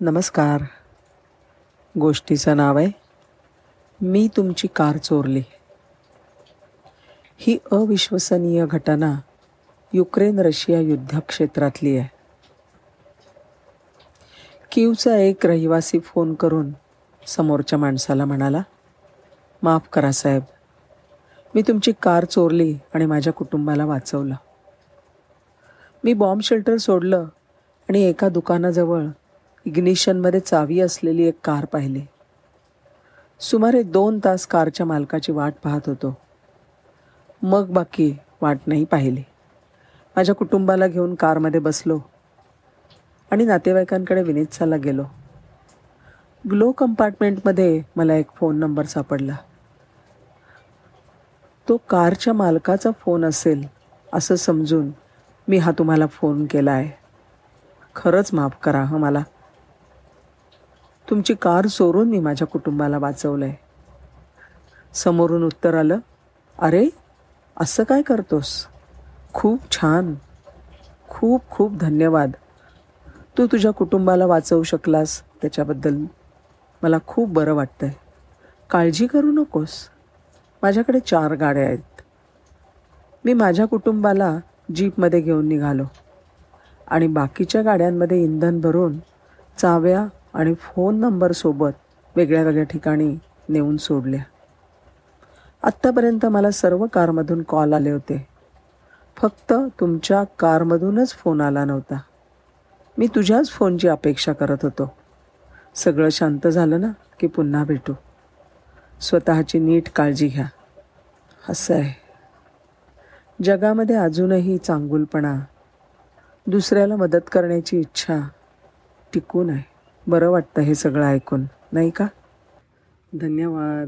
नमस्कार. गोष्टीचं नाव आहे मी तुमची कार चोरली. ही अविश्वसनीय घटना युक्रेन रशिया युद्धक्षेत्रातली आहे. किवचा एक रहिवासी फोन करून समोरच्या माणसाला म्हणाला माफ करा साहेब मी तुमची कार चोरली आणि माझ्या कुटुंबाला वाचवलं. मी बॉम्ब शेल्टर सोडलं आणि एका दुकानाजवळ इग्निशनमध्ये चावी असलेली एक कार पाहिली. सुमारे दोन तास कारच्या मालकाची वाट पाहत होतो. मग बाकी वाट नाही पाहिली. माझ्या कुटुंबाला घेऊन कारमध्ये बसलो आणि नातेवाईकांकडे विनीतसाला गेलो. ग्लो कंपार्टमेंटमध्ये मला एक फोन नंबर सापडला. तो कारच्या मालकाचा फोन असेल असं समजून मी हा तुम्हाला फोन केला आहे खरंच माफ करा हं मला. तुमची कार चोरून मी माझ्या कुटुंबाला वाचवलं आहे समोरून उत्तर आलं अरे असं काय करतोस? खूप छान. खूप खूप धन्यवाद. तू तुझ्या कुटुंबाला वाचवू शकलास त्याच्याबद्दल मला खूप बरं वाटतं आहे काळजी करू नकोस. माझ्याकडे चार गाड्या आहेत. मी माझ्या कुटुंबाला जीपमध्ये घेऊन निघालो आणि बाकीच्या गाड्यांमध्ये इंधन भरून चाव्या आणि फोन नंबरसोबत वेगळ्या वेगळ्या ठिकाणी नेऊन सोडल्या. आत्तापर्यंत मला सर्व कारमधून कॉल आले होते. फक्त तुमच्या कारमधूनच फोन आला नव्हता. मी तुझ्याच फोनची अपेक्षा करत होतो. सगळं शांत झालं ना की पुन्हा भेटू. स्वतःची नीट काळजी घ्या. असं आहे. जगामध्ये अजूनही चांगुलपणा दुसऱ्याला मदत करण्याची इच्छा टिकून आहे. बरं वाटतं हे सगळं ऐकून. नाही का? धन्यवाद.